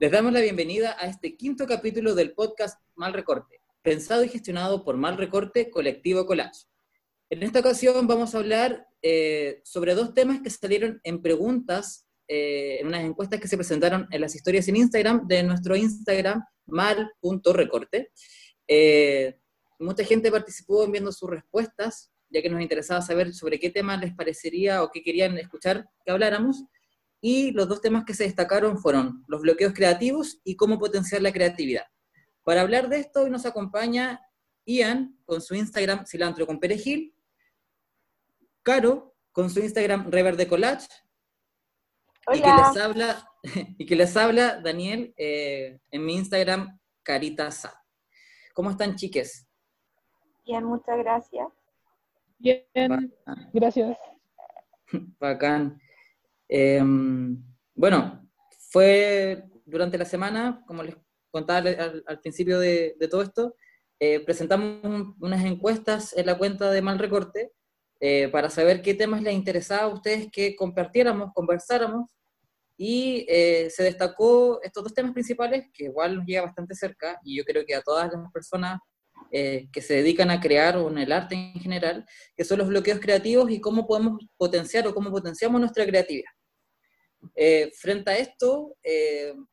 Les damos la bienvenida a este quinto capítulo del podcast Mal Recorte, pensado y gestionado por Mal Recorte Colectivo Collage. En esta ocasión vamos a hablar eh, sobre dos temas que salieron en preguntas eh, en unas encuestas que se presentaron en las historias en Instagram de nuestro Instagram mal.recorte. Eh, mucha gente participó enviando sus respuestas, ya que nos interesaba saber sobre qué tema les parecería o qué querían escuchar que habláramos. Y los dos temas que se destacaron fueron los bloqueos creativos y cómo potenciar la creatividad. Para hablar de esto, hoy nos acompaña Ian con su Instagram Cilantro con Perejil, Caro con su Instagram Reverde Collage y que les habla, y que les habla Daniel eh, en mi Instagram, Caritasa. ¿Cómo están, chiques? Bien, muchas gracias. Bien, gracias. Bacán. Em, bueno, fue durante la semana, como les contaba al, principio de, todo esto, eh, presentamos unas encuestas en la cuenta de Mal Recorte eh, para saber qué temas les interesaba a ustedes que compartiéramos, conversáramos, y eh, se destacó estos dos temas principales, que igual nos llega bastante cerca, y yo creo que a todas las personas eh, que se dedican a crear o en el arte en general, que son los bloqueos creativos y cómo podemos potenciar o cómo potenciamos nuestra creatividad. Frente a esto,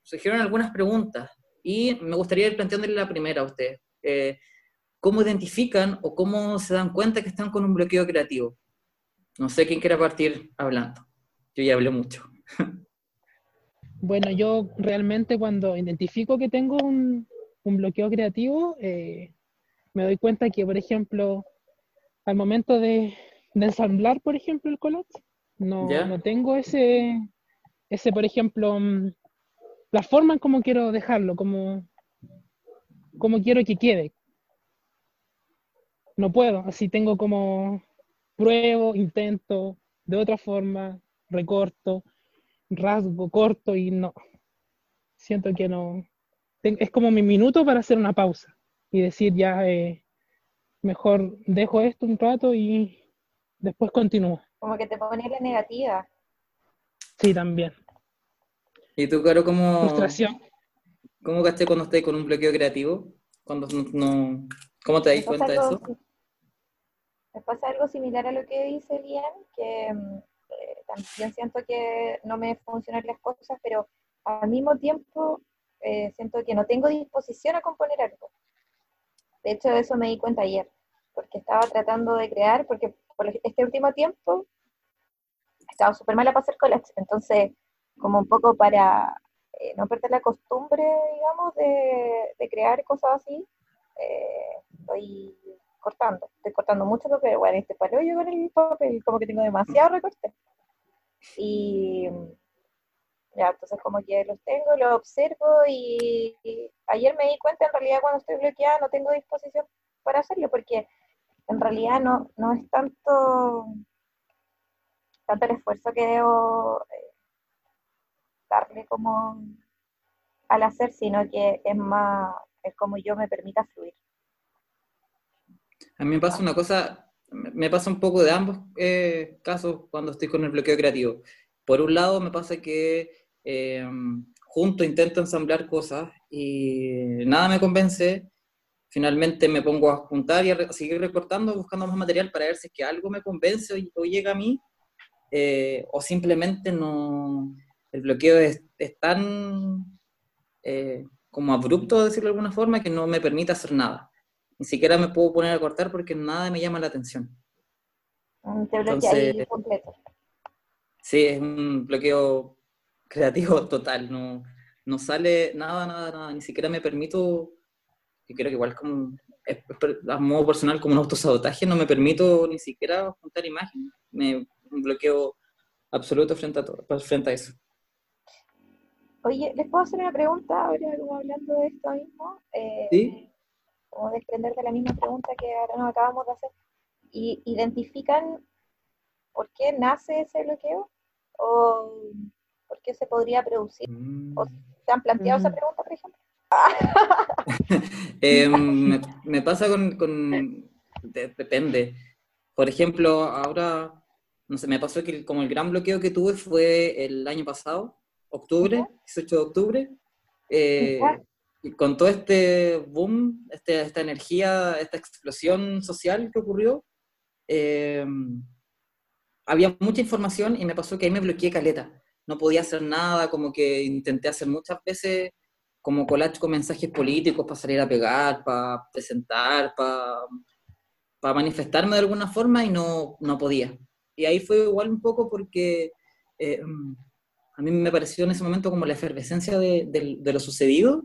surgieron algunas preguntas, y me gustaría ir planteándole la primera a ustedes cómo identifican o cómo se dan cuenta que están con un bloqueo creativo. No sé quién quiera partir hablando. Yo ya hablé mucho. Bueno, yo realmente cuando identifico que tengo un, bloqueo creativo, eh, me doy cuenta que, por ejemplo, al momento de, ensamblar, por ejemplo, el collage, no, no tengo ese, ese, por ejemplo, mm, la forma en cómo quiero dejarlo, como, como quiero que quede, no puedo, así tengo como pruebo, intento, de otra forma, recorto, rasgo, corto y no. Siento que no. Es como mi minuto para hacer una pausa y decir ya, eh, mejor dejo esto un rato y después continúo. Como que te pone la negativa. Sí, también. ¿Y tú, Caro, cómo... Frustración. ¿Cómo gasté cuando estés con un bloqueo creativo? Cuando no, ¿Cómo te das cuenta de eso? me pasa algo similar a lo que dice Lian, que mm, eh, también siento que no me funcionan las cosas, pero al mismo tiempo eh, siento que no tengo disposición a componer algo. De hecho, de eso me di cuenta ayer, porque estaba tratando de crear, porque por este último tiempo estaba súper mala para hacer collage, entonces como un poco para eh, no perder la costumbre, digamos, de, de crear cosas así, estoy cortando. Estoy cortando mucho porque, bueno, este palo yo con el papel, como que tengo demasiado recorte. Y ya, entonces como que los tengo, los observo y, ayer me di cuenta en realidad cuando estoy bloqueada no tengo disposición para hacerlo porque en realidad no, no es tanto, tanto el esfuerzo que debo eh, darle como al hacer, sino que es más, es como yo me permita fluir. A mí me pasa una cosa, me pasa un poco de ambos eh, casos cuando estoy con el bloqueo creativo. Por un lado, me pasa que eh, junto intento ensamblar cosas y nada me convence. Finalmente me pongo a juntar y a, seguir recortando, buscando más material para ver si es que algo me convence o, llega a mí, eh, o simplemente no. El bloqueo es, es tan como abrupto, decirlo de alguna forma, que no me permite hacer nada ni siquiera me puedo poner a cortar porque nada me llama la atención. Un bloqueo completo. Sí, es un bloqueo creativo total, no, no sale nada, nada, nada, ni siquiera me permito, y creo que igual como, a modo personal como un autosabotaje, no me permito ni siquiera juntar imágenes, me un bloqueo absoluto frente a, todo, frente a eso. Oye, ¿les puedo hacer una pregunta ahora como hablando de esto mismo? Eh, sí como desprender de la misma pregunta que ahora nos acabamos de hacer, y identifican por qué nace ese bloqueo o por qué se podría producir. ¿O mm. se han planteado esa mm. pregunta, por ejemplo? Em, me, pasa con, depende. Por ejemplo, ahora, no sé, me pasó que como el gran bloqueo que tuve fue el año pasado, octubre, 18 de octubre, eh, con todo este boom, este, esta energía, esta explosión social que ocurrió, eh, había mucha información y me pasó que ahí me bloqueé caleta. No podía hacer nada, como que intenté hacer muchas veces como collage con mensajes políticos para salir a pegar, para presentar, para, para manifestarme de alguna forma y no, no podía. Y ahí fue igual un poco porque eh, a mí me pareció en ese momento como la efervescencia de, de, lo sucedido,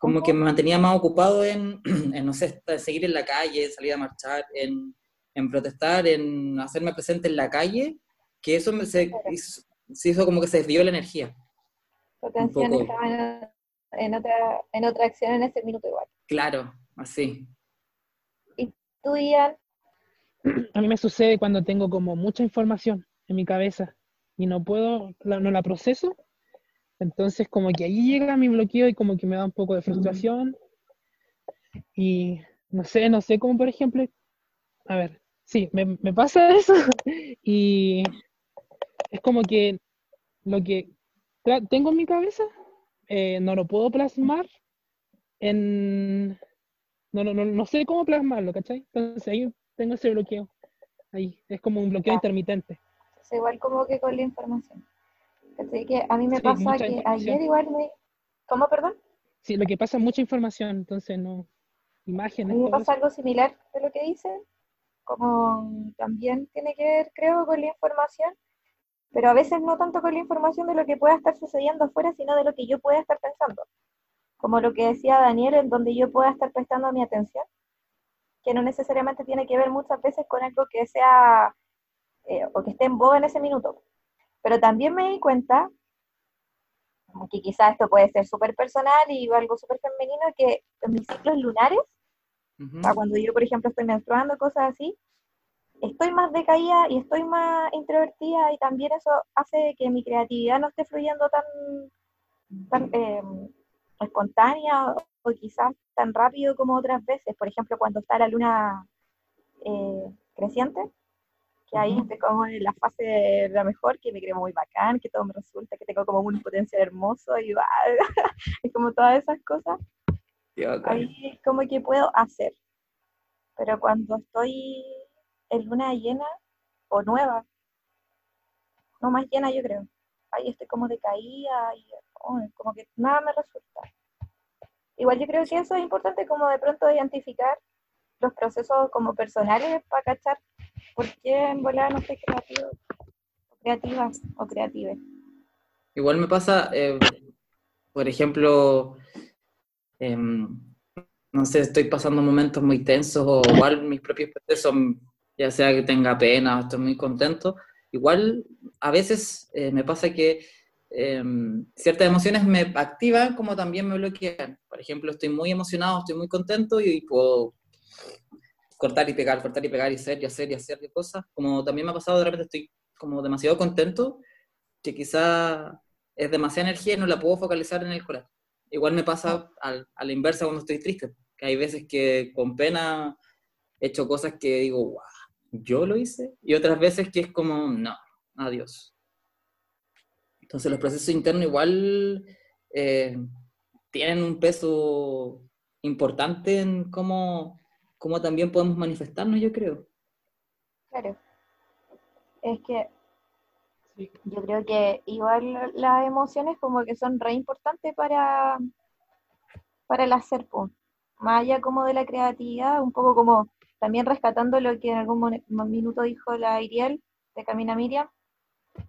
como que me mantenía más ocupado en, en, no sé, seguir en la calle, salir a marchar, en, en protestar, en hacerme presente en la calle, que eso me, se, hizo, se hizo como que se desvió la energía. Tu atención estaba en, otra, en otra acción en ese minuto igual. Claro, así. ¿Y tú, Ian? A mí me sucede cuando tengo como mucha información en mi cabeza y no puedo, no la proceso. Entonces como que ahí llega mi bloqueo y como que me da un poco de frustración. Y no sé, no sé cómo por ejemplo, a ver, sí, me, me pasa eso y es como que lo que tengo en mi cabeza eh, no lo puedo plasmar en... No, no, no, sé cómo plasmarlo, ¿cachai? Entonces ahí tengo ese bloqueo. Ahí, es como un bloqueo intermitente. Es igual como que con la información. ¿Cachai? Que a mí me pasa que ayer igual me... ¿Cómo, perdón? Sí, lo que pasa es mucha información, entonces no... Imágenes. A mí me pasa algo similar de lo que dicen, como también tiene que ver, creo, con la información, pero a veces no tanto con la información de lo que pueda estar sucediendo afuera, sino de lo que yo pueda estar pensando. Como lo que decía Daniel, en donde yo pueda estar prestando mi atención, que no necesariamente tiene que ver muchas veces con algo que sea eh, o que esté en boga en ese minuto. Pero también me di cuenta, que quizás esto puede ser súper personal y algo súper femenino, que en mis ciclos lunares, cuando yo, por ejemplo, estoy menstruando, cosas así, estoy más decaída y estoy más introvertida y también eso hace que mi creatividad no esté fluyendo tan, tan em, espontánea o quizás tan rápido como otras veces. Por ejemplo, cuando está la luna eh, creciente, que ahí estoy como en la fase de la mejor, que me creo muy bacán, que todo me resulta, que tengo como un potencial hermoso y es como todas esas cosas. Ahí como que puedo hacer. Pero cuando estoy en luna llena o nueva, no más llena yo creo. Ahí estoy como decaída y oh, como que nada me resulta. Igual yo creo que eso es importante como de pronto identificar los procesos como personales para cachar por qué en volar no estoy creativo, o creativa o creative. Igual me pasa, eh, por ejemplo, em, no sé, estoy pasando momentos muy tensos o igual mis propios procesos ya sea que tenga pena o estoy muy contento, igual a veces eh, me pasa que em, ciertas emociones me activan como también me bloquean. Por ejemplo, estoy muy emocionado, estoy muy contento y, puedo cortar y pegar, cortar y pegar y hacer y hacer y hacer cosas. Como también me ha pasado, de repente estoy como demasiado contento, que quizá es demasiada energía y no la puedo focalizar en el corazón. Igual me pasa a la inversa cuando estoy triste, que hay veces que con pena he hecho cosas que digo, wow, yo lo hice, y otras veces que es como, no, adiós. Entonces los procesos internos igual eh, tienen un peso importante en cómo, cómo también podemos manifestarnos, yo creo. Claro. Es que yo creo que igual las emociones como que son re importantes para, para el hacer, más allá como de la creatividad, un poco como también rescatando lo que en algún minuto dijo la Iriel de Camina Miriam,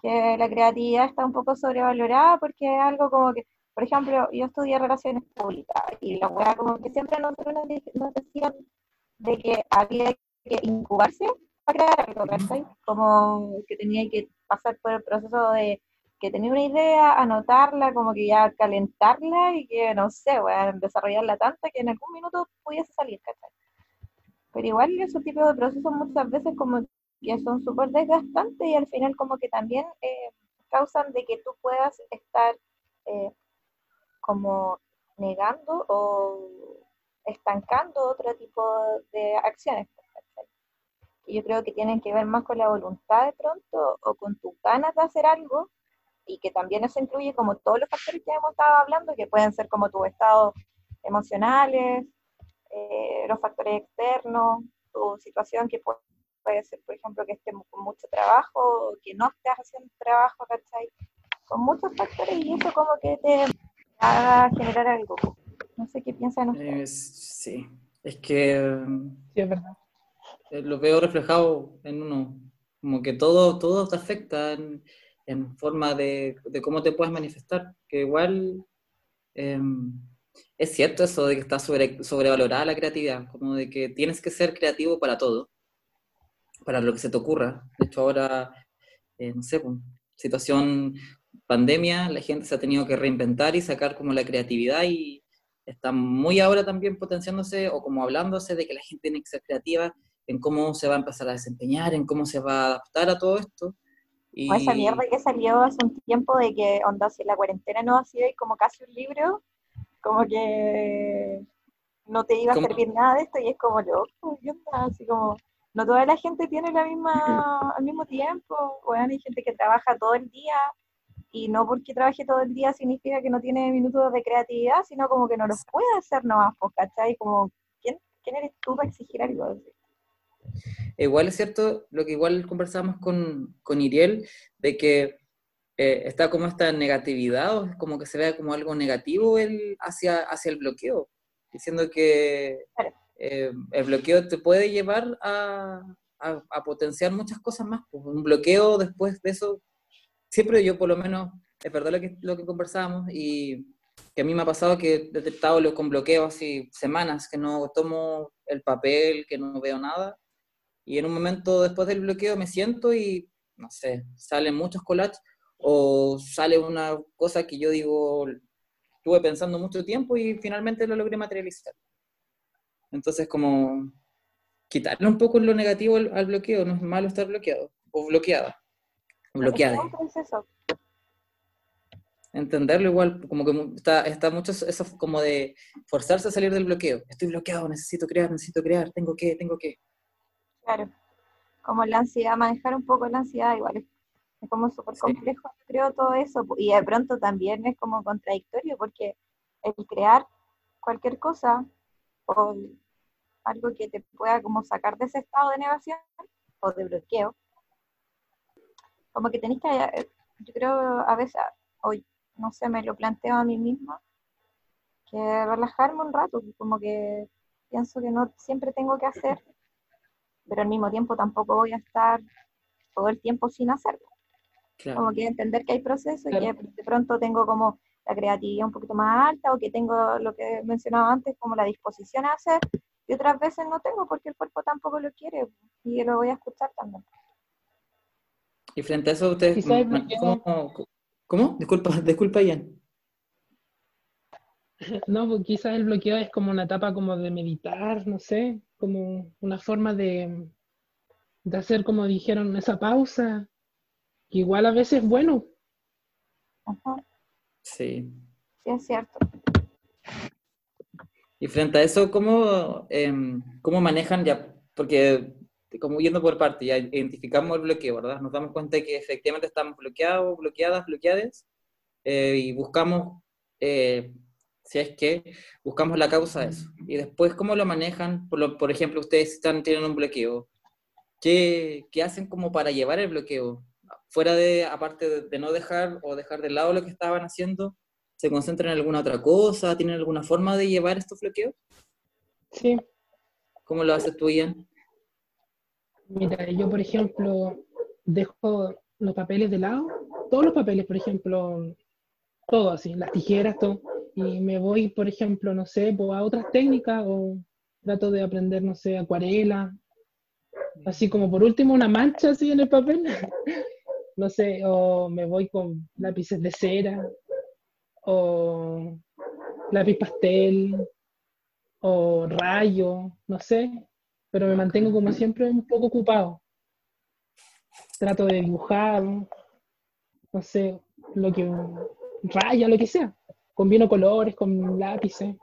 que la creatividad está un poco sobrevalorada porque es algo como que, por ejemplo, yo estudié relaciones públicas y la weá como que siempre nosotros nos, decían de que había que incubarse para crear algo, ¿verdad? Como que tenía que pasar por el proceso de que tenía una idea, anotarla, como que ya calentarla y que, no sé, bueno, desarrollarla tanto que en algún minuto pudiese salir, ¿cachai? Pero igual esos tipos de procesos muchas veces como que son súper desgastantes y al final como que también eh, causan de que tú puedas estar eh, como negando o estancando otro tipo de acciones. Que yo creo que tienen que ver más con la voluntad de pronto o con tus ganas de hacer algo y que también eso incluye como todos los factores que hemos estado hablando, que pueden ser como tus estados emocionales, eh, los factores externos, tu situación que puede, ser, por ejemplo, que estés con mucho trabajo, o que no estés haciendo trabajo, ¿cachai? Con muchos factores y eso como que te haga generar algo. No sé qué piensan ustedes. sí, es que... Sí, es verdad. Eh, lo veo reflejado en uno, como que todo, todo te afecta en, en forma de, de, cómo te puedes manifestar, que igual em, es cierto eso de que está sobre, sobrevalorada la creatividad, como de que tienes que ser creativo para todo, para lo que se te ocurra. De hecho ahora, eh, no sé, pues, situación pandemia, la gente se ha tenido que reinventar y sacar como la creatividad y está muy ahora también potenciándose o como hablándose de que la gente tiene que ser creativa en cómo se va a empezar a desempeñar, en cómo se va a adaptar a todo esto. Y... esa mierda que salió hace un tiempo de que, onda, si la cuarentena no ha sido como casi un libro, como que no te iba a servir nada de esto y es como loco, así como, no toda la gente tiene la misma, al mismo tiempo, bueno, hay gente que trabaja todo el día y no porque trabaje todo el día significa que no tiene minutos de creatividad, sino como que no los puede hacer nomás, ¿cachai? Como, ¿quién, ¿quién eres tú para exigir algo así? Igual es cierto lo que igual conversamos con, con Iriel, de que eh, está como esta negatividad, o como que se vea como algo negativo el, hacia, hacia el bloqueo, diciendo que eh, el bloqueo te puede llevar a, a, potenciar muchas cosas más. Pues un bloqueo después de eso, siempre yo por lo menos, es verdad lo que, lo que conversábamos y que a mí me ha pasado que he detectado con bloqueos así semanas, que no tomo el papel, que no veo nada, y en un momento después del bloqueo me siento y, no sé, salen muchos collages o sale una cosa que yo digo, estuve pensando mucho tiempo y finalmente lo logré materializar. Entonces, como quitarle un poco lo negativo al, bloqueo, no es malo estar bloqueado o bloqueada. Bloqueada. Entenderlo igual, como que está, está mucho eso como de forzarse a salir del bloqueo. Estoy bloqueado, necesito crear, necesito crear, tengo que, tengo que. Claro, como la ansiedad, manejar un poco la ansiedad igual es como súper complejo, creo, todo eso, y de pronto también es como contradictorio, porque el crear cualquier cosa o algo que te pueda como sacar de ese estado de negación o de bloqueo, como que tenés que, eh, yo creo a veces, hoy, no sé, me lo planteo a mí misma, que relajarme un rato, como que pienso que no siempre tengo que hacer pero al mismo tiempo tampoco voy a estar todo el tiempo sin hacerlo. Como que entender que hay procesos y que de pronto tengo como la creatividad un poquito más alta o que tengo lo que mencionaba antes, como la disposición a hacer, y otras veces no tengo porque el cuerpo tampoco lo quiere y lo voy a escuchar también. Y frente a eso, ustedes, ¿cómo, ¿cómo? Disculpa, disculpa, Ian. No, pues quizás el bloqueo es como una etapa como de meditar, no sé, como una forma de, de hacer, como dijeron, esa pausa, que igual a veces es bueno. Sí. Sí, es cierto. Y frente a eso, ¿cómo, em, cómo manejan ya? Porque, como yendo por parte, ya identificamos el bloqueo, ¿verdad? Nos damos cuenta de que efectivamente estamos bloqueados, bloqueadas, bloqueadas, eh, y buscamos eh, si es que buscamos la causa de eso. Y después, ¿cómo lo manejan? Por, por ejemplo, ustedes están, tienen un bloqueo. ¿Qué, ¿Qué, hacen como para llevar el bloqueo? Fuera de, aparte de, no dejar o dejar de lado lo que estaban haciendo, ¿se concentran en alguna otra cosa? ¿Tienen alguna forma de llevar estos bloqueos? Sí. ¿Cómo lo haces tú, Ian? Mira, yo, por ejemplo, dejo los papeles de lado, todos los papeles, por ejemplo, todo así, las tijeras, todo y me voy, por ejemplo, no sé, pues, a otras técnicas o trato de aprender, no sé, acuarela, así como por último una mancha así en el papel, no sé, o me voy con lápices de cera, o lápiz pastel, o rayo, no sé, pero me mantengo como siempre un poco ocupado. Trato de dibujar, no sé, lo que raya, lo que sea combino colores con lápices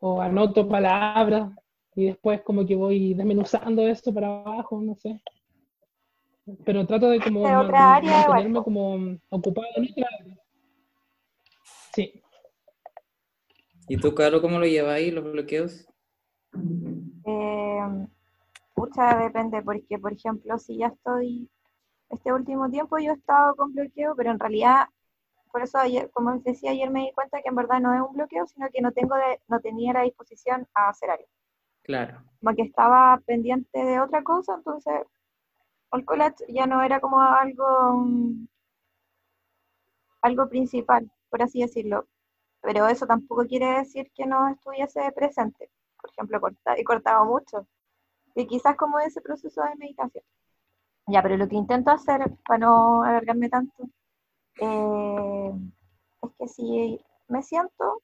o anoto palabras y después como que voy desmenuzando esto para abajo, no sé. pero trato de como De otra área, mantenerme igual. como ocupado en otra área. Sí, ¿Y tú, Caro, cómo lo llevas ahí, los bloqueos? Eh, pucha, depende, porque por ejemplo, si ya estoy, este último tiempo yo he estado con bloqueo, pero en realidad, por eso ayer, como les decía ayer, me di cuenta que en verdad no es un bloqueo, sino que no tengo de- no tenía la disposición a hacer algo. Claro. Como que estaba pendiente de otra cosa, entonces el collage ya no era como algo, mm, algo principal, por así decirlo. Pero eso tampoco quiere decir que no estuviese presente. Por ejemplo, corta, he cortado mucho. Y quizás como ese proceso de meditación. Ya, pero lo que intento hacer para no alargarme tanto, eh, es que si me siento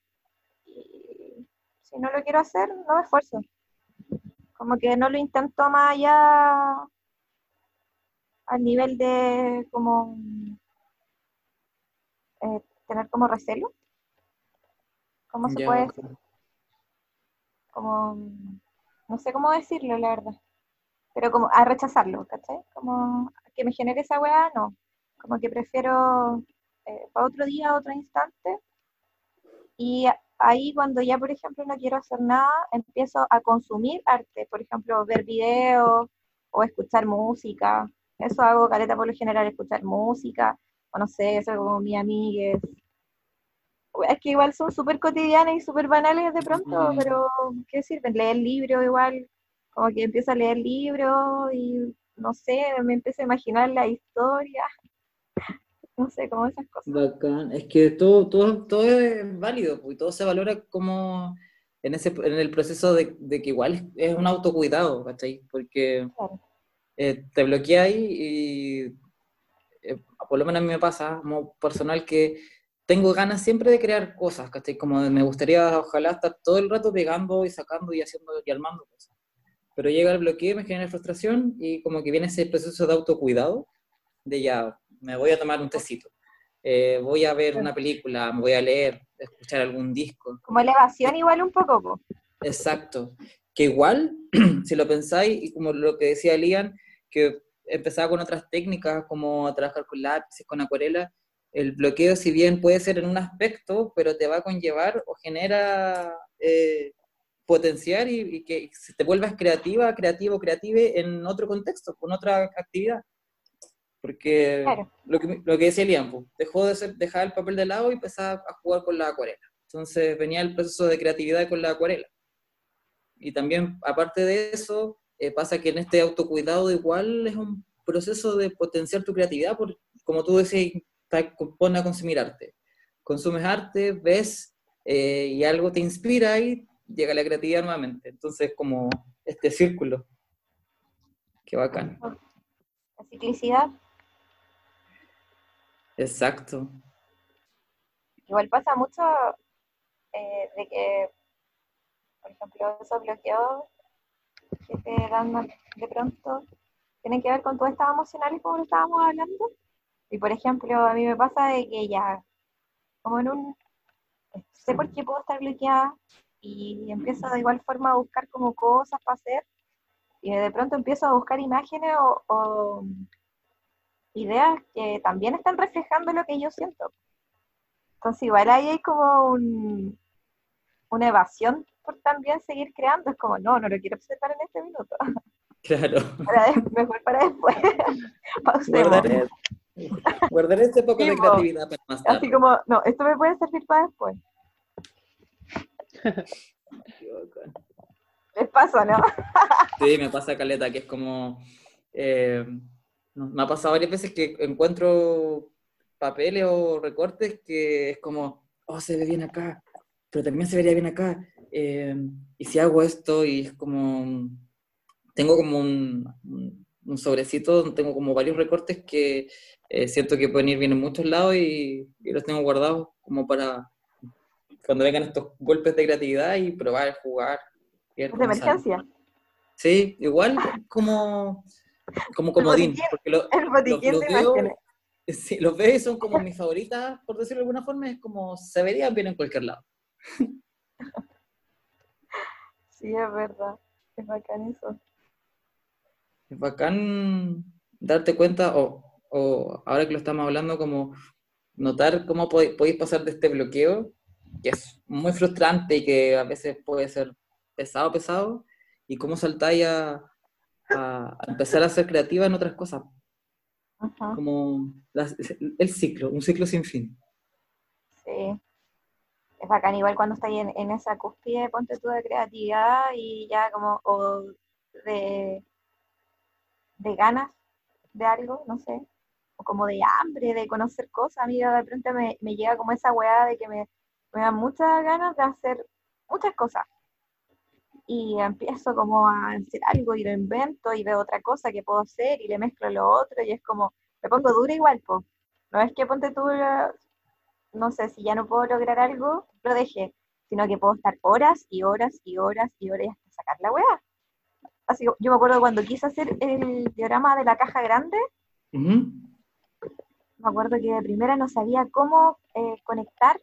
y si no lo quiero hacer, no me esfuerzo. Como que no lo intento más allá al nivel de como eh, tener como recelo. ¿Cómo se Ya, puede decir? Como, no sé cómo decirlo, la verdad. Pero como a rechazarlo, ¿cachai? Como que me genere esa weá, no. Como que prefiero eh, para otro día, otro instante. Y ahí cuando ya, por ejemplo, no quiero hacer nada, empiezo a consumir arte. Por ejemplo, ver videos o escuchar música. Eso hago caleta por lo general, escuchar música. O no sé, eso con mis amigues. Es que igual son súper cotidianas y súper banales de pronto, Mm. pero ¿qué sirven? Leer libro igual, como que empiezo a leer libros y no sé, me empiezo a imaginar la historia, no sé, como esas cosas. Bacán. Es que todo, todo, todo es válido, pues, y todo se valora como en, ese, en el proceso de, de que igual es, un autocuidado, ¿cachai? Porque Claro. eh, te bloqueas y eh, por lo menos a mí me pasa como personal que tengo ganas siempre de crear cosas, ¿cachai? Como me gustaría, ojalá, estar todo el rato pegando y sacando y haciendo y armando cosas. Pero llega el bloqueo, me genera frustración y como que viene ese proceso de autocuidado, de ya, me voy a tomar un tecito, eh, voy a ver una película, me voy a leer, escuchar algún disco. Como elevación igual un poco, po. Exacto. Que igual, si lo pensáis, y como lo que decía Lian, que empezaba con otras técnicas, como a trabajar con lápices, con acuarela, el bloqueo, si bien puede ser en un aspecto, pero te va a conllevar o genera eh, potenciar y, y que te vuelvas creativa, creativo, creative en otro contexto, con otra actividad. Porque Claro. lo, que, lo que decía Lian, pues, dejó de ser, dejar el papel de lado y empezaba a jugar con la acuarela. Entonces venía el proceso de creatividad con la acuarela. Y también, aparte de eso, eh, pasa que en este autocuidado igual es un proceso de potenciar tu creatividad, por, como tú decías, te pone a consumir arte. Consumes arte, ves eh, y algo te inspira y llega la creatividad nuevamente. Entonces, como este círculo. Qué bacán. La ciclicidad, Exacto. igual pasa mucho eh, de que, por ejemplo, esos bloqueos que te dan de pronto tienen que ver con todos estados emocionales como lo estábamos hablando. Y por ejemplo, a mí me pasa de que ya, como en un, sé por qué puedo estar bloqueada y empiezo de igual forma a buscar como cosas para hacer y de pronto empiezo a buscar imágenes o, o ideas que también están reflejando lo que yo siento. Entonces igual ahí hay como un, una evasión por también seguir creando. Es como, no, no lo quiero observar en este minuto. Claro. Para mejor para después. Pausemos. Guardaré, guardaré este poco de Sí, creatividad para más tarde. Así como, no, esto me puede servir para después. Les pasa, ¿no? Sí, me pasa caleta, que es como. eh, me ha pasado varias veces que encuentro papeles o recortes que es como, oh, se ve bien acá, pero también se vería bien acá. eh, y si hago esto, y es como. Tengo como un, un- un sobrecito donde tengo como varios recortes que eh, siento que pueden ir bien en muchos lados y, y los tengo guardados como para cuando vengan estos golpes de creatividad y probar, jugar. De emergencia. Sí, igual como, como comodín, porque lo- El botiquín los de veo, sí, los veo y son como mis favoritas, por decirlo de alguna forma, es como se verían bien en cualquier lado. Sí, es verdad. Es bacán eso. Es bacán darte cuenta, o, o ahora que lo estamos hablando, como notar cómo podéis pasar de este bloqueo, que es muy frustrante y que a veces puede ser pesado, pesado, y cómo saltáis a, a, empezar a ser creativa en otras cosas. Como el ciclo, un ciclo sin fin. Sí. Es bacán, igual cuando estás en, en esa cúspide, ponte tú de creatividad y ya como, o de, de ganas de algo, no sé, o como de hambre, de conocer cosas. A mí de repente me, me llega como esa weá de que me, me dan muchas ganas de hacer muchas cosas y empiezo como a hacer algo y lo invento y veo otra cosa que puedo hacer y le mezclo lo otro y es como, me pongo dura igual, po. No es que ponte tú, no sé, si ya no puedo lograr algo, lo deje, sino que puedo estar horas y horas y horas y horas hasta sacar la weá. Así yo me acuerdo cuando quise hacer el diagrama de la caja grande, me acuerdo que de primera no sabía cómo eh, conectar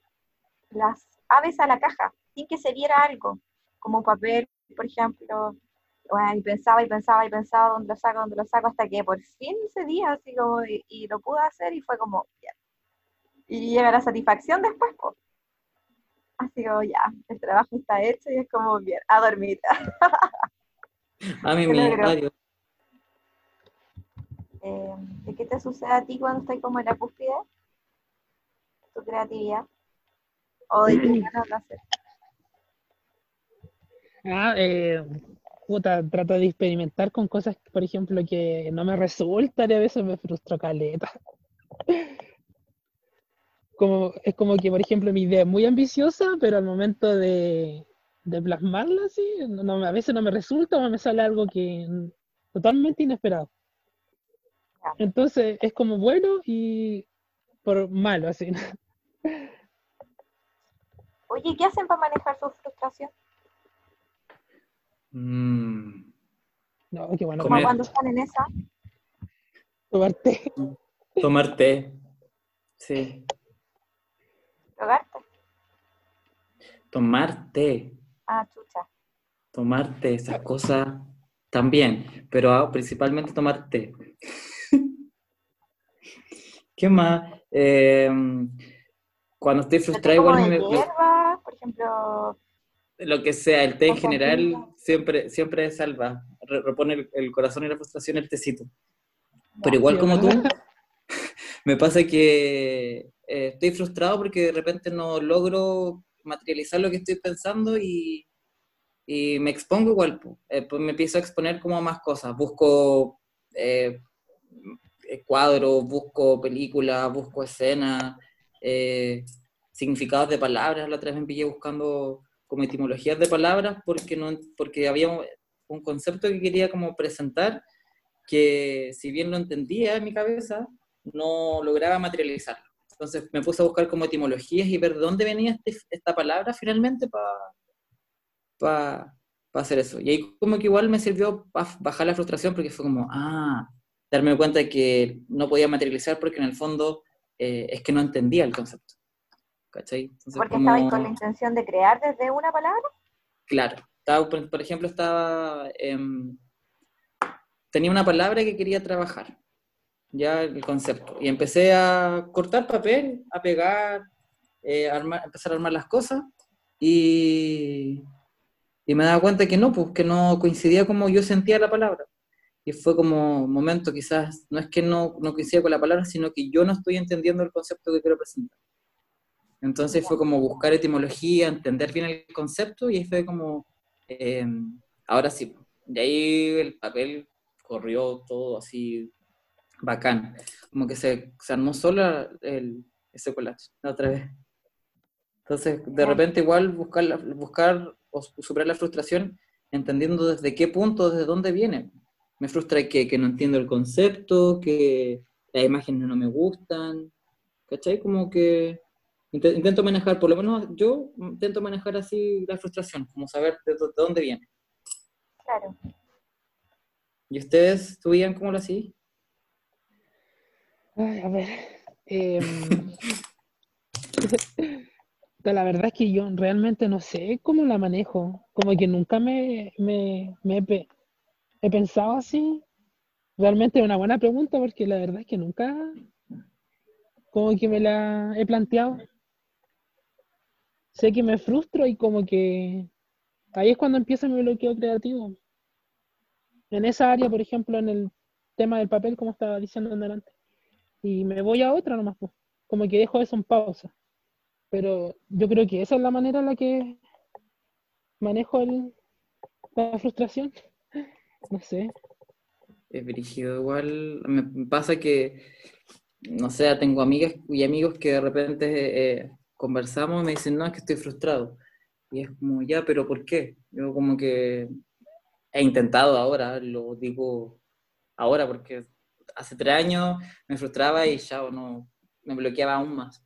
las aves a la caja sin que se viera algo, como papel, por ejemplo, y pensaba y pensaba y pensaba dónde lo saco, dónde lo saco, hasta que por fin ese día, así como, y, lo pude hacer y fue como, bien. Y llega la satisfacción después, pues. Así como, ya, el trabajo está hecho y es como, bien, a dormir. a mí me eh, ¿Qué te sucede a ti cuando estás como en la cúspide? Tu creatividad. ¿O de qué ganas de hacer? Ah, eh, puta, trato de experimentar con cosas, por ejemplo, que no me resultan y a veces me frustro caleta. Como, es como que, por ejemplo, mi idea es muy ambiciosa, pero al momento de, de plasmarla, así, no, a veces no me resulta o me sale algo que totalmente inesperado. Entonces es como bueno y por malo, así. Oye, ¿qué hacen para manejar su frustración? Mm. No, qué bueno. Como cuando están en esa. Tomar té. Tomar té. Sí. ¿Drogarte? Tomar té. Ah, chucha. Tomar té, esas cosas también, pero principalmente tomar té. ¿Qué más? Eh, cuando estoy frustrado igual me... Hierba, por ejemplo, lo que sea, el té en general siempre, siempre salva, repone el, corazón y la frustración el tecito. Pero igual como tú, me pasa que eh, estoy frustrado porque de repente no logro materializar lo que estoy pensando y, y me expongo igual, eh, pues me empiezo a exponer como más cosas, busco eh, cuadros, busco películas, busco escenas, significados de palabras, la otra vez me pillé buscando como etimologías de palabras porque, no, porque había un concepto que quería como presentar que si bien lo entendía en mi cabeza, no lograba materializarlo. Entonces me puse a buscar como etimologías y ver dónde venía este, esta palabra finalmente para hacer eso. Y ahí como que igual me sirvió para bajar la frustración porque fue como, ah, darme cuenta de que no podía materializar porque en el fondo eh, es que no entendía el concepto. ¿cachai? ¿Porque estabais con la intención de crear desde una palabra? Claro. por, ejemplo, estaba... Em, tenía una palabra que quería trabajar, ya el concepto. Y empecé a cortar papel, a pegar, eh, empezar a armar las cosas y, y me daba cuenta que no, pues que no coincidía como yo sentía la palabra. Y fue como momento, quizás, no es que no, no coincida con la palabra, sino que yo no estoy entendiendo el concepto que quiero presentar. Entonces fue como buscar etimología, entender bien el concepto y ahí fue como, em, ahora sí, de ahí el papel corrió todo así bacán, como que se, se armó solo el, ese collage la otra vez. Entonces, de repente igual buscar, buscar o superar la frustración entendiendo desde qué punto, desde dónde viene. Me frustra que, que no entiendo el concepto, que las imágenes no me gustan, ¿cachai? Como que Intento manejar, por lo menos yo intento manejar así la frustración, como saber de, dónde viene. Claro. ¿Y ustedes estudian cómo lo hacían? A ver. Em, la verdad es que yo realmente no sé cómo la manejo. Como que nunca me, me, he, pensado así. realmente es una buena pregunta porque la verdad es que nunca como que me la he planteado. Sé que me frustro y como que ahí es cuando empieza mi bloqueo creativo. En esa área, por ejemplo, en el tema del papel, como estaba diciendo antes. Y me voy a otra nomás, pues. como que dejo eso en pausa. Pero yo creo que esa es la manera en la que manejo el, la frustración. No sé. Es brígido igual. Me pasa que, no sé, tengo amigas y amigos que de repente eh, conversamos y me dicen, no, es que estoy frustrado. Y es como, ya, pero ¿por qué? Yo como que he intentado ahora, lo digo ahora porque hace tres años me frustraba y ya no, me bloqueaba aún más.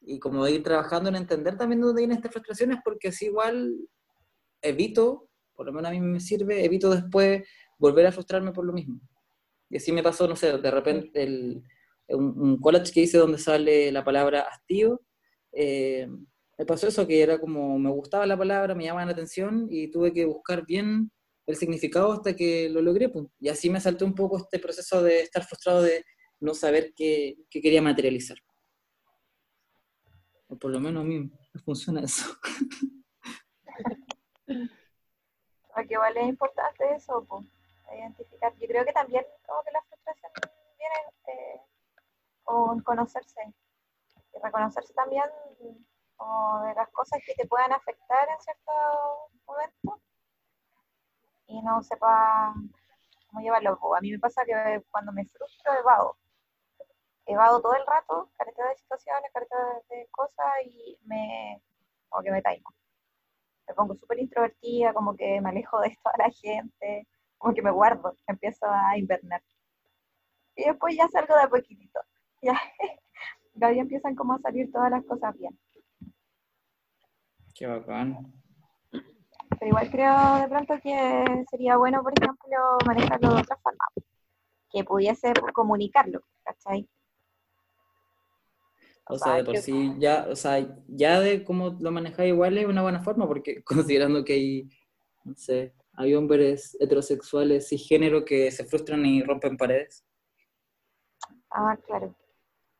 Y como ir trabajando en entender también dónde vienen estas frustraciones, porque así igual evito, por lo menos a mí me sirve, evito después volver a frustrarme por lo mismo. Y así me pasó, no sé, de repente el, un, college que hice donde sale la palabra hastío, eh, me pasó eso, que era como, me gustaba la palabra, me llamaba la atención y tuve que buscar bien el significado hasta que lo logré. Pues. Y así me saltó un poco este proceso de estar frustrado de no saber qué, quería materializar. O por lo menos a mí me funciona eso. Porque igual es importante eso, pues, identificar. Yo creo que también como que la frustración viene eh, con conocerse. Y reconocerse también como de las cosas que te puedan afectar en cierto momento y no sepa cómo llevarlo. A mí me pasa que cuando me frustro, evado. Evado todo el rato, careta de situaciones, careta de cosas y me. como que me taimo. Me pongo súper introvertida, como que me alejo de toda la gente, como que me guardo, empiezo a invernar. Y después ya salgo de a poquitito. Ya, ya empiezan como a salir todas las cosas bien. Qué bacán pero igual creo de pronto que sería bueno, por ejemplo, manejarlo de otra forma, que pudiese comunicarlo, ¿cachai? O, sea, de por sí, ya, o sea, ya de cómo lo manejáis igual es una buena forma, porque considerando que hay, no sé, hay hombres heterosexuales género que se frustran y rompen paredes. Ah, claro.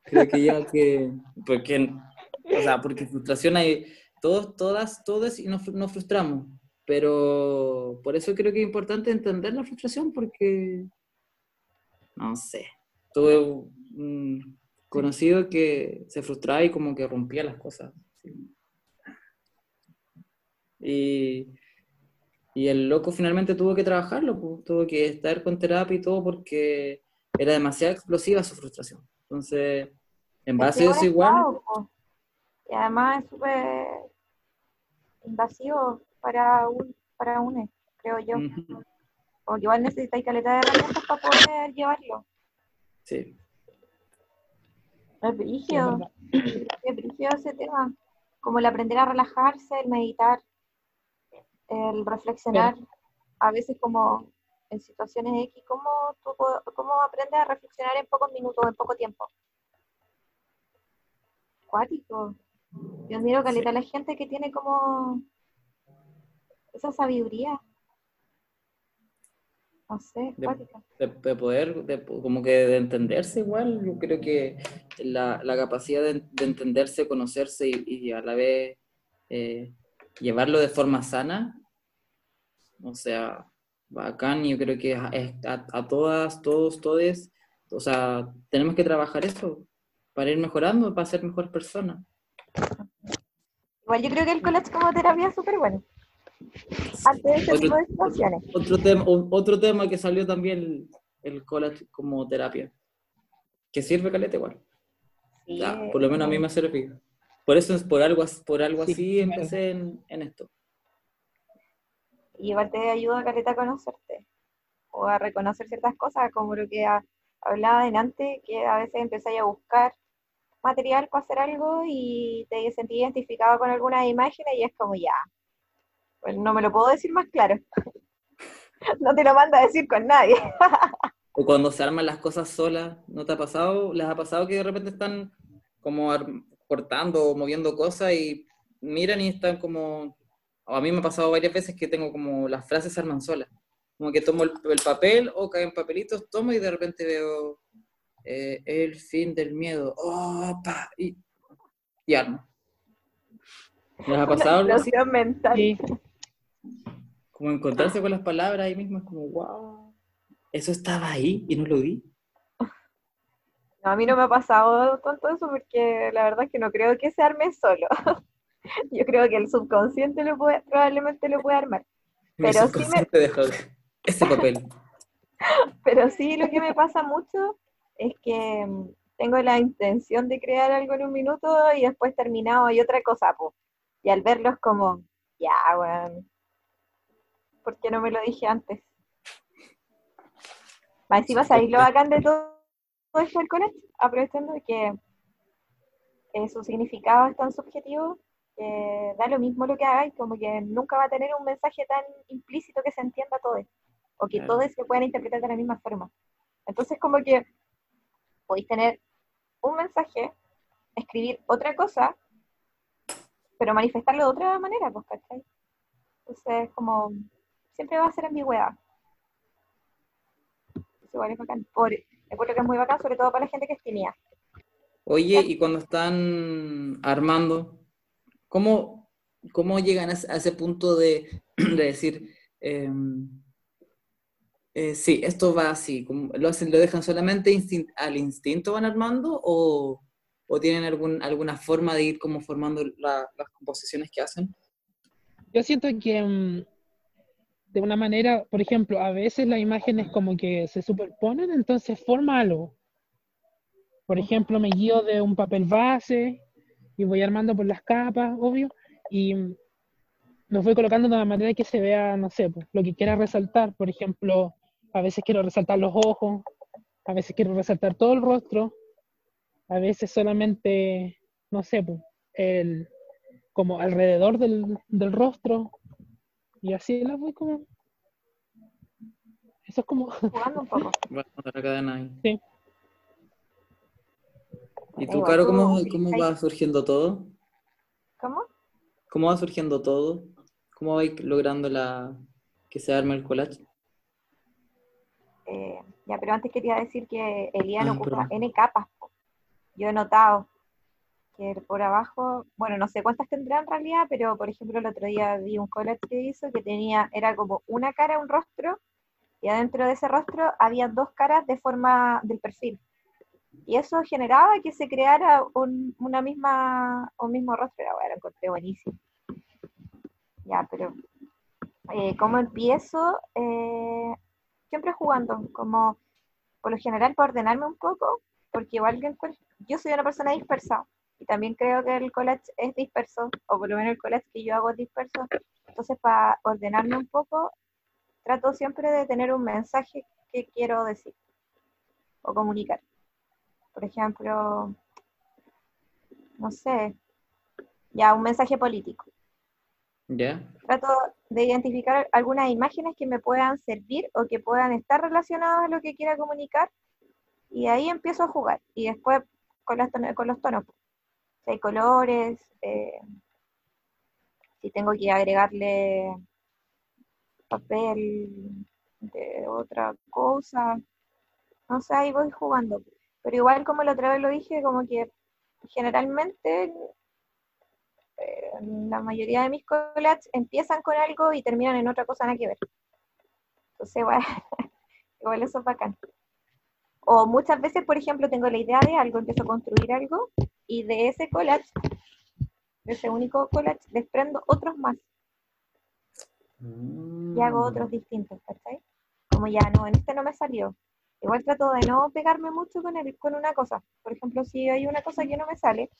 Creo que ya que, porque, o sea, porque frustración hay, todos, todas, todos y nos, nos frustramos. Pero por eso creo que es importante entender la frustración porque, no sé, tuve un conocido que se frustraba y como que rompía las cosas. Y, y, el loco finalmente tuvo que trabajarlo, tuvo que estar con terapia y todo porque era demasiado explosiva su frustración. Entonces, en base a eso igual... Y además es súper invasivo para un, para uno, creo yo. Porque igual necesitáis caleta de herramientas para poder llevarlo. Sí. Es brígido. Es brígido ese tema. Como el aprender a relajarse, el meditar, el reflexionar. A veces como en situaciones X, ¿cómo, tú, ¿cómo aprendes a reflexionar en pocos minutos, en poco tiempo? Cuático. Yo admiro caleta a la gente que tiene como esa sabiduría. No sé, de, de, poder, de, como que de entenderse igual, yo creo que la, la capacidad de, entenderse, conocerse y, a la vez eh, llevarlo de forma sana, o sea, bacán, yo creo que es a, a, todas, todos, todes, o sea, tenemos que trabajar eso para ir mejorando, para ser mejor persona. Igual yo creo que el college como terapia es súper bueno otro, tema, otro tema que salió también el, college como terapia. Que sirve caleta igual. por lo menos a mí me ha servido. Por eso, por algo, por algo así empecé en, esto. Y igual te ayuda caleta a conocerte o a reconocer ciertas cosas, como lo que hablaba antes, que a veces empezáis a buscar material para hacer algo y te sentí identificado con alguna imagen y es como ya, pues no me lo puedo decir más claro. no te lo manda a decir con nadie. o cuando se arman las cosas solas, ¿no te ha pasado? ¿Les ha pasado que de repente están como cortando o moviendo cosas y miran y están como... a mí me ha pasado varias veces que tengo como las frases se arman solas. como que tomo el, el papel o caen papelitos, tomo y de repente veo eh, el fin del miedo. Oh, pa, y, y armo. ¿Les ha pasado mental. Sí, Como encontrarse con las palabras ahí mismo es como, wow, eso estaba ahí y no lo vi. No, a mí no me ha pasado tanto eso porque la verdad es que no creo que se arme solo. Yo creo que el subconsciente lo puede, probablemente lo puede armar. Mi Pero sí me- dejó ese papel. Pero sí lo que me pasa mucho es que mm, tengo la intención de crear algo en un minuto y después terminado hay otra cosa, po. Y al verlo es como, ya, weón. ¿Por qué no me lo dije antes? Más encima, ¿sabéis lo bacán de todo, todo esto del college? Aprovechando de que eh, su significado es tan subjetivo que da lo mismo lo que hagáis, como que nunca va a tener un mensaje tan implícito que se entienda todo o que Claro. todos se puedan interpretar de la misma forma. Entonces, como que podéis tener un mensaje, escribir otra cosa, pero manifestarlo de otra manera, pues, ¿cachai? Entonces, como, siempre va a ser ambigüedad. Eso igual es bacán. Por, encuentro que es muy bacán, sobre todo para la gente que es tímida. Oye, y cuando están armando, ¿cómo, cómo llegan a ese, a ese punto de, de decir, em, eh, sí, esto va así? ¿Cómo- ¿Lo hacen, lo dejan solamente instin- al instinto van armando o, o tienen algún, alguna forma de ir como formando la- las composiciones que hacen? yo siento que mm, de una manera, por ejemplo, a veces las imágenes como que se superponen, entonces forma algo. Por ejemplo, me guío de un papel base y voy armando por las capas, obvio, y los voy colocando de una manera que se vea, no sé, pues, lo que quiera resaltar. Por ejemplo, a veces quiero resaltar los ojos, a veces quiero resaltar todo el rostro, a veces solamente, no sé, pues, el, como alrededor del, del rostro, y así las voy como... Eso es como... Jugando un poco. Bueno, la cadena ahí. Sí. ¿Y tú, Caro, cómo, cómo va surgiendo todo? ¿Cómo? ¿Cómo va surgiendo todo? ¿Cómo vais logrando la que se arme el collage? Eh, ya, pero antes quería decir que Elian Ah, ocupa perdón. N capas. Yo he notado por abajo, bueno, no sé cuántas tendrá en realidad, pero por ejemplo el otro día vi un collage que hizo que tenía, era como una cara, un rostro, y adentro de ese rostro había dos caras de forma del perfil. Y eso generaba que se creara un, una misma, un mismo rostro. Era, bueno, lo encontré buenísimo. Ya, pero eh, ¿cómo empiezo? Eh, siempre jugando, como por lo general para ordenarme un poco, porque igual yo soy una persona dispersa y también creo que el collage es disperso, o por lo menos el collage que yo hago es disperso. Entonces, para ordenarme un poco, trato siempre de tener un mensaje que quiero decir o comunicar. Por ejemplo, no sé, ya un mensaje político ¿Ya? trato de identificar algunas imágenes que me puedan servir o que puedan estar relacionadas a lo que quiera comunicar y ahí empiezo a jugar y después con, las con los tonos si hay colores eh, si tengo que agregarle papel de otra cosa no sé, ahí voy jugando pero igual como la otra vez lo dije como que generalmente eh, la mayoría de mis collages empiezan con algo y terminan en otra cosa nada que ver. Entonces, igual eso es bacán. O muchas veces, por ejemplo, tengo la idea de algo, empiezo a construir algo y de ese collage, de ese único collage, desprendo otros más y hago otros distintos, ¿cachai? Como ya no, en este no me salió. Igual trato de no pegarme mucho con, el, con una cosa. Por ejemplo, si hay una cosa que no me sale,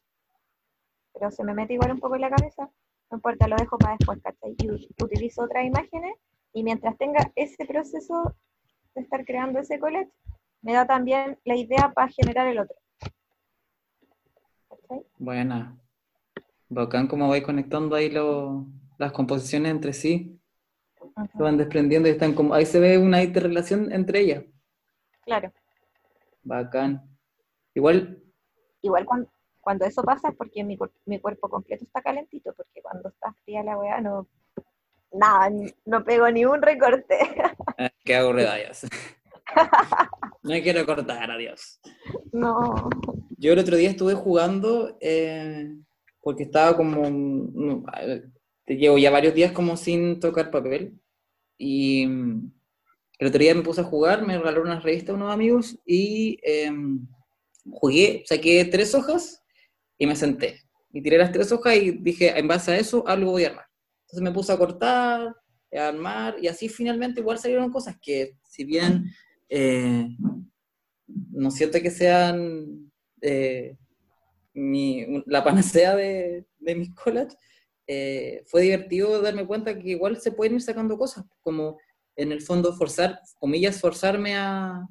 pero se me mete igual un poco en la cabeza, no importa, lo dejo para después, ¿cachai? Y utilizo otras imágenes y mientras tenga ese proceso de estar creando ese collage, me da también la idea para generar el otro. ¿Cachai? Buena. Bacán cómo vais conectando ahí lo- las composiciones entre sí. Se van desprendiendo y están como. Ahí se ve una interrelación entre ellas. Claro. Bacán. Igual, Igual cuando, cuando eso pasa es porque mi, mi cuerpo completo está calentito, porque cuando está fría la weá no, No, no pego ni un recorte. Eh, que hago redallas. no hay que recortar, adiós. No. Yo el otro día estuve jugando eh, porque estaba como. no, te llevo ya varios días como sin tocar papel. Y mm, el otro día me puse a jugar, me regalaron unas revistas unos amigos y em, jugué, saqué tres hojas y me senté. Y tiré las tres hojas y dije, en base a eso, algo voy a armar. Entonces me puse a cortar, a armar, y así finalmente igual salieron cosas que, si bien eh, no siento que sean eh, mi- la panacea de, de mis collages, eh, fue divertido darme cuenta que igual se pueden ir sacando cosas, como en el fondo forzar, comillas, forzarme a,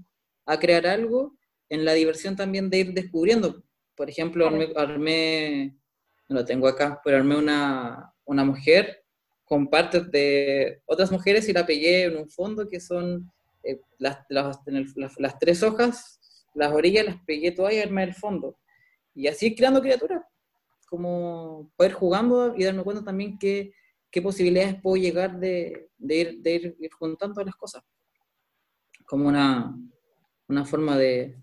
a crear algo, en la diversión también de ir descubriendo. Por ejemplo, armé, armé- no lo tengo acá, pero armé una, una mujer con partes de otras mujeres y la pegué en un fondo que son eh, las, las, el- las- las tres hojas, las orillas las pegué todas y armé el fondo. Y así ir creando criaturas, como poder jugando y darme cuenta también que, qué posibilidades puedo llegar de, de ir, de ir, ir juntando las cosas. Como una, una forma de,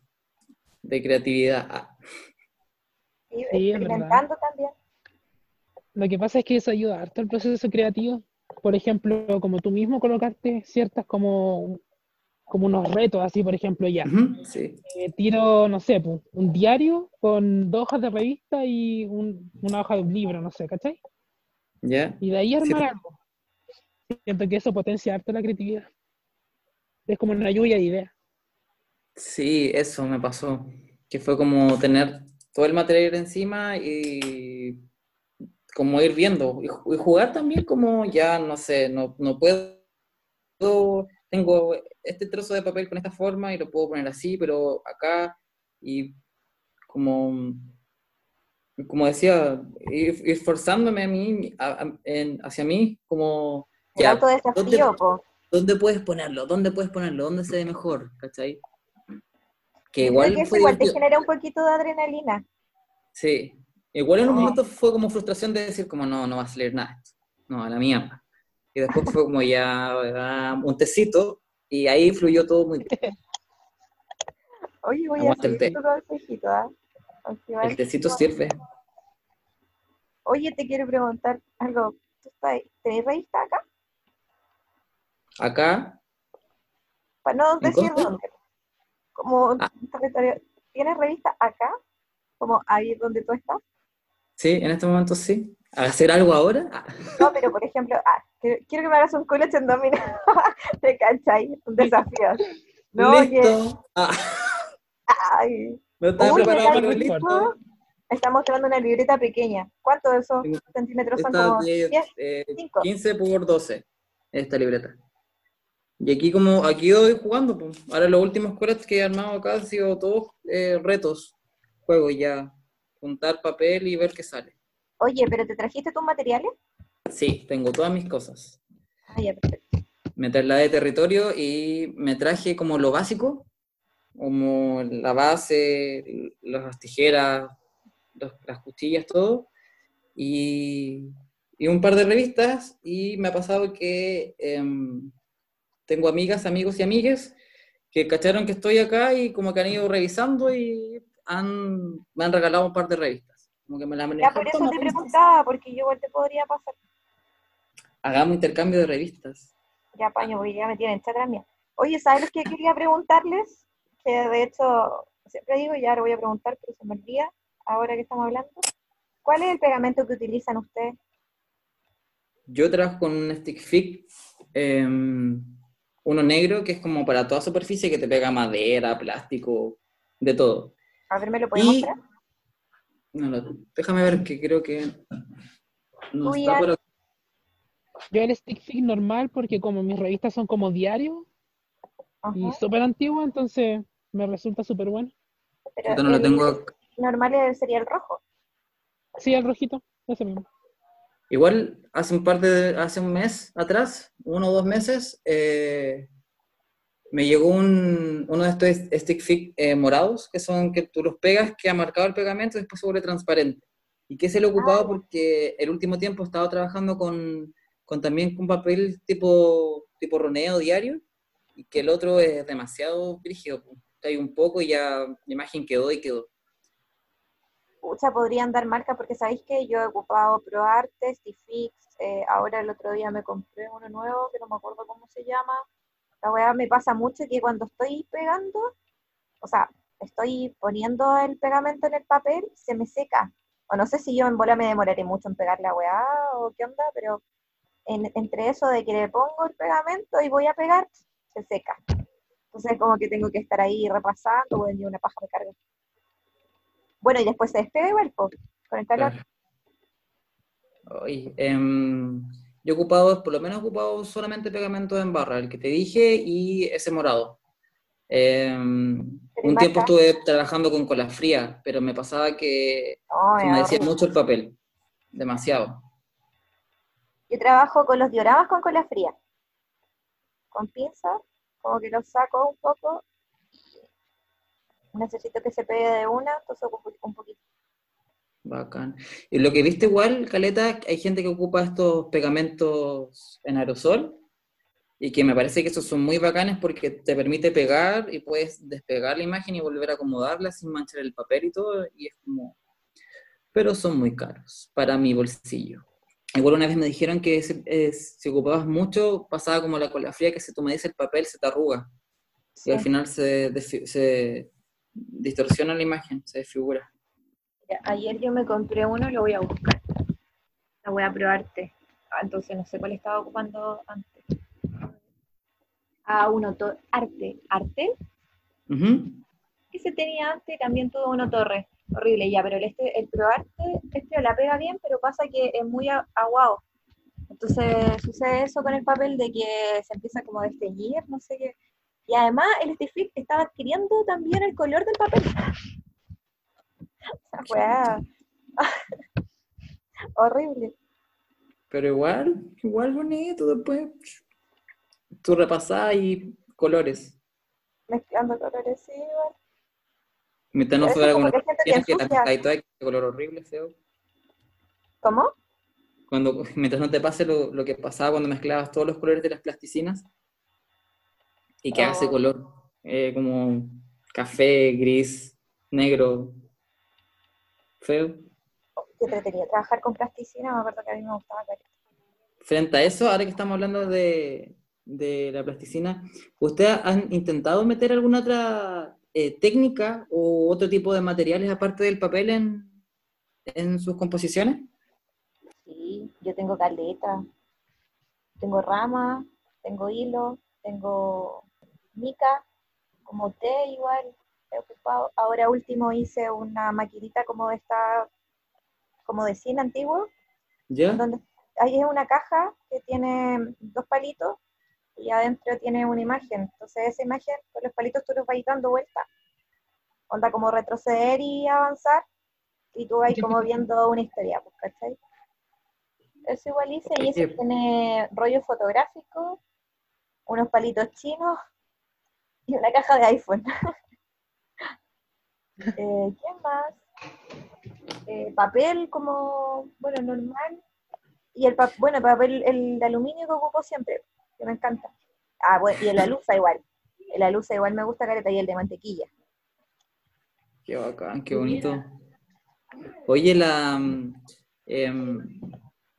de creatividad. Ah, Y Sí, es experimentando también. Lo que pasa es que eso ayuda harto al proceso creativo. Por ejemplo, como tú mismo colocarte ciertas como, como unos retos, así por ejemplo, ya. ujú, sí. eh, tiro, no sé, pu, un diario con dos hojas de revista y un- una hoja de un libro, no sé, ¿cachai? ¿Ya? Y de ahí armar Sí. algo. Siento que eso potencia harto la creatividad. Es como una lluvia de ideas. Sí, eso me pasó. Que fue como tener todo el material encima y como ir viendo. Y, y jugar también como ya, no sé, no, no puedo, tengo este trozo de papel con esta forma y lo puedo poner así, pero acá y como, como decía, ir, ir forzándome a mí, a- a- en- hacia mí, como ya, ¿dónde- po. ¿Dónde puedes ponerlo? ¿Dónde puedes ponerlo? ¿Dónde se ve mejor? ¿Cachai? Que igual que eso fue igual te genera un poquito de adrenalina. Sí. Igual en un momento fue como frustración de decir como no, no va a salir nada. No, a la mierda. Y después fue como ya ah, un tecito y ahí fluyó todo muy bien. Oye, voy Aguanta a té. tu consejito, ¿ah? Igual- El tecito sirve. Oye, te quiero preguntar algo. ¿Tú estás, ¿Tenés revista acá? Acá, Para no ¿En decir dónde. Como Ah. ¿Tienes revista acá? Como ahí donde tú estás. sí, en este momento sí. ¿Hacer algo ahora? Ah, No, pero por ejemplo, ah, quiero, quiero que me hagas un college en domino. ¿Te cachai? Un desafío. No, ¡Listo! Ah, ay, no estaba Uy, preparado para el listo. está mostrando una libreta pequeña. ¿Cuántos de esos Tengo- centímetros son? Como de 10. eh, cinco. 15 por 12, esta libreta. Y aquí como, aquí voy jugando, pues. Ahora los últimos cores que he armado acá han sido todos eh, retos, juegos ya. Juntar papel y ver qué sale. Oye, ¿pero te trajiste tus materiales? Sí, tengo todas mis cosas. Ah, ya, perfecto. Me trasladé de territorio y me traje como lo básico, como la base, las tijeras, los- las cuchillas, todo. Y, y un par de revistas. Y me ha pasado que em, tengo amigas, amigos y amigues que cacharon que estoy acá y como que han ido revisando y han, me han regalado un par de revistas. Como que me la han Ya por eso "Toma, te toma". preguntaba, porque yo igual te podría pasar. Hagamos intercambio de revistas. Ya, paño, porque ya me tienen chatra mía. Oye, ¿sabes lo que quería preguntarles? Que de hecho, siempre digo, ya lo voy a preguntar, pero se me olvida, ahora que estamos hablando. ¿Cuál es el pegamento que utilizan ustedes? Yo trabajo con un stick fix, em, uno negro que es como para toda superficie que te pega madera, plástico, de todo. A ver, ¿me lo puedes Y mostrar? No, lo- déjame ver que creo que no está, pero Yo el stick fix normal porque como mis revistas son como diario y súper antiguo, entonces me resulta súper bueno. pero yo no lo tengo. normal sería el rojo. Sí, el rojito, ese mismo. Igual hace un par de, hace un mes atrás, uno o dos meses, eh, me llegó un, uno de estos stick fix eh, morados, que son que tú los pegas, que ha marcado el pegamento y después se vuelve transparente. Y que se lo he ocupado Ah. porque el último tiempo he estado trabajando con, con también un papel tipo, tipo roneo diario, y que el otro es demasiado rígido. Hay un poco y ya la imagen quedó y quedó. Pucha, podrían dar marca porque sabéis que yo he ocupado ProArte, Stifix, eh, ahora el otro día me compré uno nuevo que no me acuerdo cómo se llama. La weá me pasa mucho que cuando estoy pegando, o sea, estoy poniendo el pegamento en el papel, se me seca. O no sé si yo en bola me demoraré mucho en pegar la weá o qué onda, pero entre eso de que le pongo el pegamento y voy a pegar, se seca. Entonces como que tengo que estar ahí repasando, voy a una paja de carga. Bueno, y después se despega igual, con el calor. Em, yo he ocupado, por lo menos he ocupado solamente pegamento en barra, el que te dije, y ese morado. Em, un tiempo estuve trabajando con cola fría, pero me pasaba que me decía mucho el papel, demasiado. Yo trabajo con los dioramas con cola fría, con pinza, como que los saco un poco, necesito que se pegue de una, entonces ocupo un poquito. Bacán. Y lo que viste igual, Caleta, hay gente que ocupa estos pegamentos en aerosol y que me parece que esos son muy bacanes porque te permite pegar y puedes despegar la imagen y volver a acomodarla sin manchar el papel y todo, y es como... Pero son muy caros para mi bolsillo. Igual una vez me dijeron que si ocupabas mucho, pasaba como la cola fría, que si tú me dices el papel se te arruga. Y al final se, se distorsiona la imagen, se desfigura. Ayer yo me compré uno, lo voy a buscar. La voy a probarte. Ah, entonces no sé cuál estaba ocupando antes. Ah, uno, arte. ¿Arte? ¿Qué se tenía antes? También tuvo uno torre horrible ya, pero el, este, el ProArte, este la pega bien, pero pasa que es muy aguado. Entonces sucede eso con el papel de que se empieza como a desteñir, no sé qué. Y además el Stick estaba adquiriendo también el color del papel. Horrible. Pero igual, igual bonito después. Tú repasás y colores. Mezclando colores, sí, igual. Mientras no fuera como que la color horrible, feo. ¿Cómo? Cuando, mientras no te pase lo, lo, que pasaba cuando mezclabas todos los colores de las plasticinas y que hace oh. color eh, como café, gris, negro, feo. Qué entretenido trabajar con plasticina, me acuerdo que a mí me gustaba. Frente a eso, ahora que estamos hablando de, de la plasticina, ¿ustedes han intentado meter alguna otra eh, técnica o otro tipo de materiales aparte del papel en, en sus composiciones? Sí, yo tengo caleta, tengo rama, tengo hilo, tengo mica, como té igual, he ocupado. Ahora último hice una maquinita como de esta, como de cine antiguo, ¿Ya? donde ahí es una caja que tiene dos palitos y adentro tiene una imagen. Entonces esa imagen, con los palitos tú los vas dando vuelta. Onda como retroceder y avanzar, y tú vas como viendo una historia, pues, ¿cachai? Eso igual hice, y ese tiene rollo fotográfico, unos palitos chinos y una caja de iPhone. eh, ¿Qué más? Eh, papel como, bueno, normal. Y el bueno, papel, el de aluminio que ocupo siempre, que me encanta. Ah, bueno, y el alusa igual. El alusa igual me gusta careta y el de mantequilla. Qué bacán, qué bonito. Oye, la eh,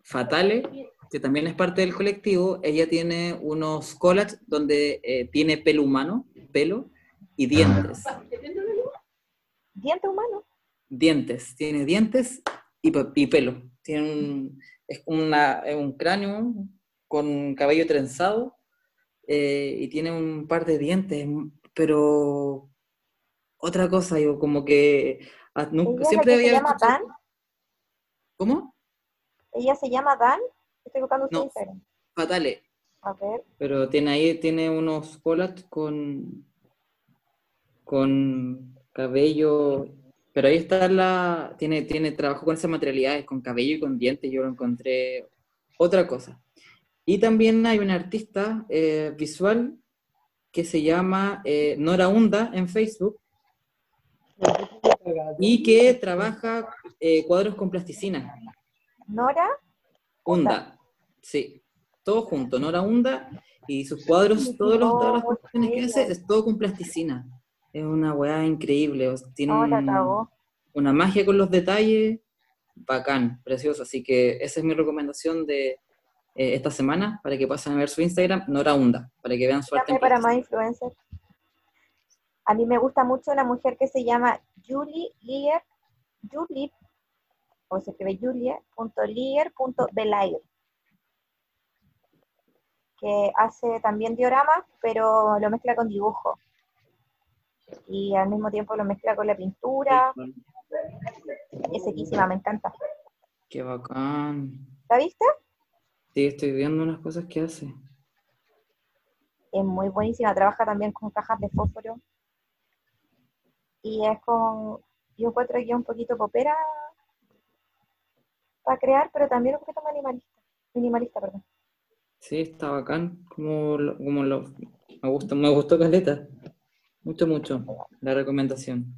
Fatale, que también es parte del colectivo, ella tiene unos collages donde eh, tiene pelo humano, pelo y dientes. ¿Diente humano? Dientes, tiene dientes y, y pelo. Tiene un, es una, un cráneo con cabello trenzado eh, y tiene un par de dientes, pero otra cosa, yo como que ah, siempre había... ¿Se llama Dan? ¿Cómo? ¿Ella se llama Dan? Estoy buscando su Instagram. Fatale. A ver. Pero tiene ahí, tiene unos collages con con cabello, pero ahí está la, tiene, tiene trabajo con esas materialidades, con cabello y con dientes, yo lo encontré otra cosa. Y también hay una artista eh, visual que se llama eh, Nora Hunda en Facebook y que trabaja eh, cuadros con plasticina. ¿Nora? Hunda, sí. todo junto, Nora Hunda y sus cuadros, todos los, todas las composiciones que hace, es todo con plasticina. Es una weá increíble, tiene una magia con los detalles, bacán, precioso. Así que esa es mi recomendación de eh, esta semana, para que pasen a ver su Instagram, Nora Hunda, para que vean su arte. para más influencers. A mí me gusta mucho una mujer que se llama Julie Lier, Julie, o se escribe julie.lier.belair, que hace también diorama, pero lo mezcla con dibujo. Y al mismo tiempo lo mezcla con la pintura. Es sequísima, me encanta. Qué bacán. ¿La viste? Sí, estoy viendo unas cosas que hace. Es muy buenísima, trabaja también con cajas de fósforo y es con, yo encuentro aquí un poquito popera para crear, pero también un poquito minimalista, minimalista, perdón. Sí, está bacán, como, como lo, me gustó, me gustó Caleta, mucho, mucho, la recomendación.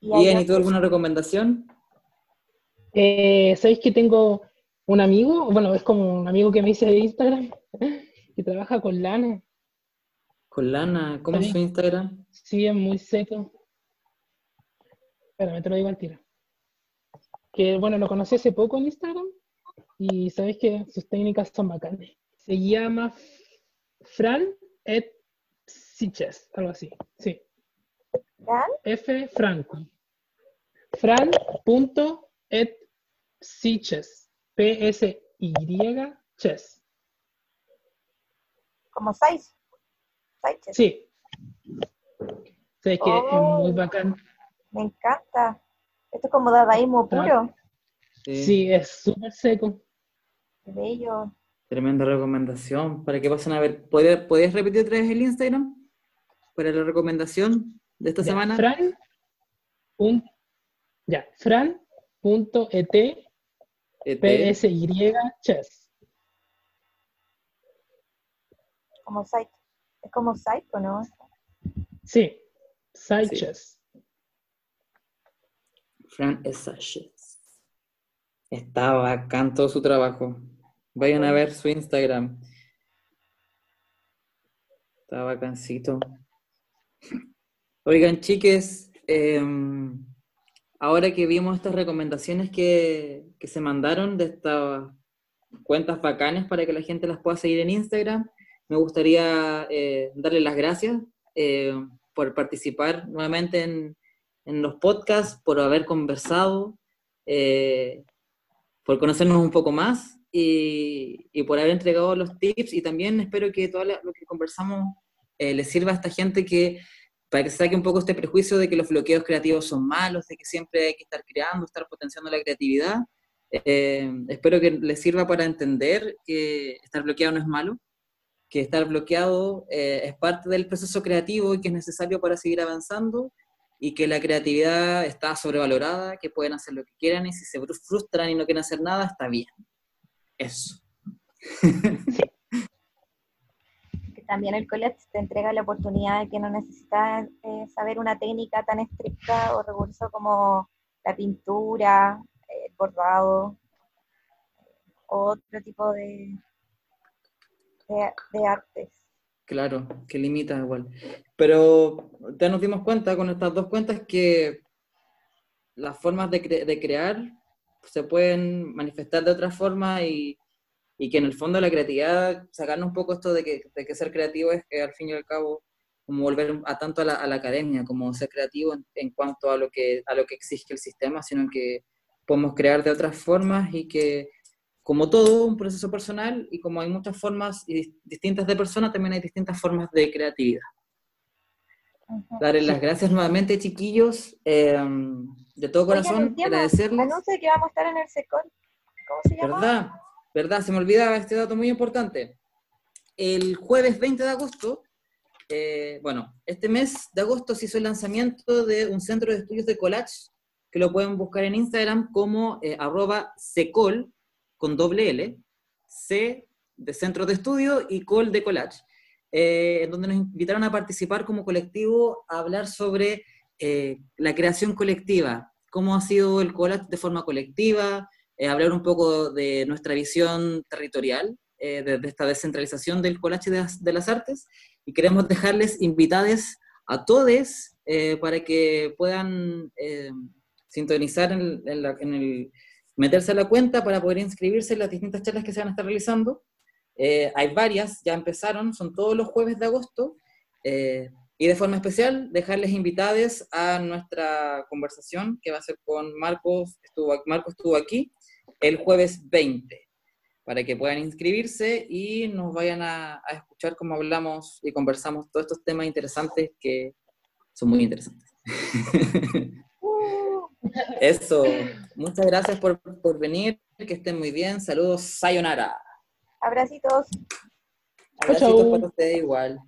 ¿Y ¿y tú alguna recomendación? Eh, ¿Sabéis que tengo un amigo? Bueno, es como un amigo que me hice de Instagram, que trabaja con lana. ¿Con lana? ¿Cómo es su Instagram? Sí, es muy seco. Espérame, te lo digo al tiro. Que bueno, lo conocí hace poco en Instagram y sabes que sus técnicas son bacanas. Se llama Fran et Siches, algo así. Sí. ¿Fran? F Franco. Fran punto et Siches. P S Y Ches. Como seis. Sí. Sé que es muy oh. bacán. Me encanta. Esto es como dadaísmo puro. Sí, es súper seco. Qué bello. Tremenda recomendación. Para que pasen a ver, ¿puedes, repetir otra vez el Instagram? Para la recomendación de esta semana. Fran. Un, ya, fran.et e PSY chess. Como site. Es como site, ¿no? Sí, site chess. Fran Sashes. Está bacán todo su trabajo. Vayan a ver su Instagram. Está bacancito. Oigan, chiques, em, ahora que vimos estas recomendaciones que, se mandaron de estas cuentas bacanes para que la gente las pueda seguir en Instagram, me gustaría eh, darle las gracias eh, por participar nuevamente en, en los podcasts, por haber conversado, eh, por conocernos un poco más y, por haber entregado los tips. Y también espero que todo lo que conversamos eh, les sirva a esta gente que para que saque un poco este prejuicio de que los bloqueos creativos son malos, de que siempre hay que estar creando, estar potenciando la creatividad. Eh, espero que les sirva para entender que estar bloqueado no es malo, que estar bloqueado es parte del proceso creativo y que es necesario para seguir avanzando y que la creatividad está sobrevalorada, que pueden hacer lo que quieran y si se frustran y no quieren hacer nada, está bien. Eso. También el college te entrega la oportunidad de que no necesitas eh, saber una técnica tan estricta o recurso como la pintura, el bordado, otro tipo de, de artes. Claro, que limita igual. Pero ya nos dimos cuenta con estas dos cuentas que las formas de, de crear se pueden manifestar de otra forma y, y, que en el fondo la creatividad, sacarnos un poco esto de que, de que, ser creativo es que al fin y al cabo como volver a tanto a la, a la academia, como ser creativo en, en, cuanto a lo, que, a lo que exige el sistema, sino que podemos crear de otras formas y que como todo, un proceso personal y como hay muchas formas y distintas de personas, también hay distintas formas de creatividad. Darles las gracias nuevamente, chiquillos, em, de todo corazón, agradecerles. Anuncio que vamos a estar en el SECOL. ¿Cómo se llama? ¿Verdad? ¿Verdad? Se me olvidaba este dato muy importante. El jueves 20 de agosto, eh, bueno, este mes de agosto se hizo el lanzamiento de un centro de estudios de collage, que lo pueden buscar en Instagram como eh, arroba secol, con doble L, C de Centro de Estudio y Col de Collage, eh, en donde nos invitaron a participar como colectivo a hablar sobre eh, la creación colectiva, cómo ha sido el collage de forma colectiva, eh, hablar un poco de nuestra visión territorial eh, de, esta descentralización del collage de las, artes y queremos dejarles invitados a todos eh, para que puedan eh, sintonizar en, el, meterse a la cuenta para poder inscribirse en las distintas charlas que se van a estar realizando. hay varias, ya empezaron, son todos los jueves de agosto. y de forma especial, dejarles invitados a nuestra conversación que va a ser con Marcos, estuvo, Marcos estuvo aquí el jueves 20 para que puedan inscribirse y nos vayan a, escuchar cómo hablamos y conversamos todos estos temas interesantes que son muy interesantes. Eso, muchas gracias por, por, venir, que estén muy bien, saludos, sayonara. Abracitos. Abracitos para ustedes igual.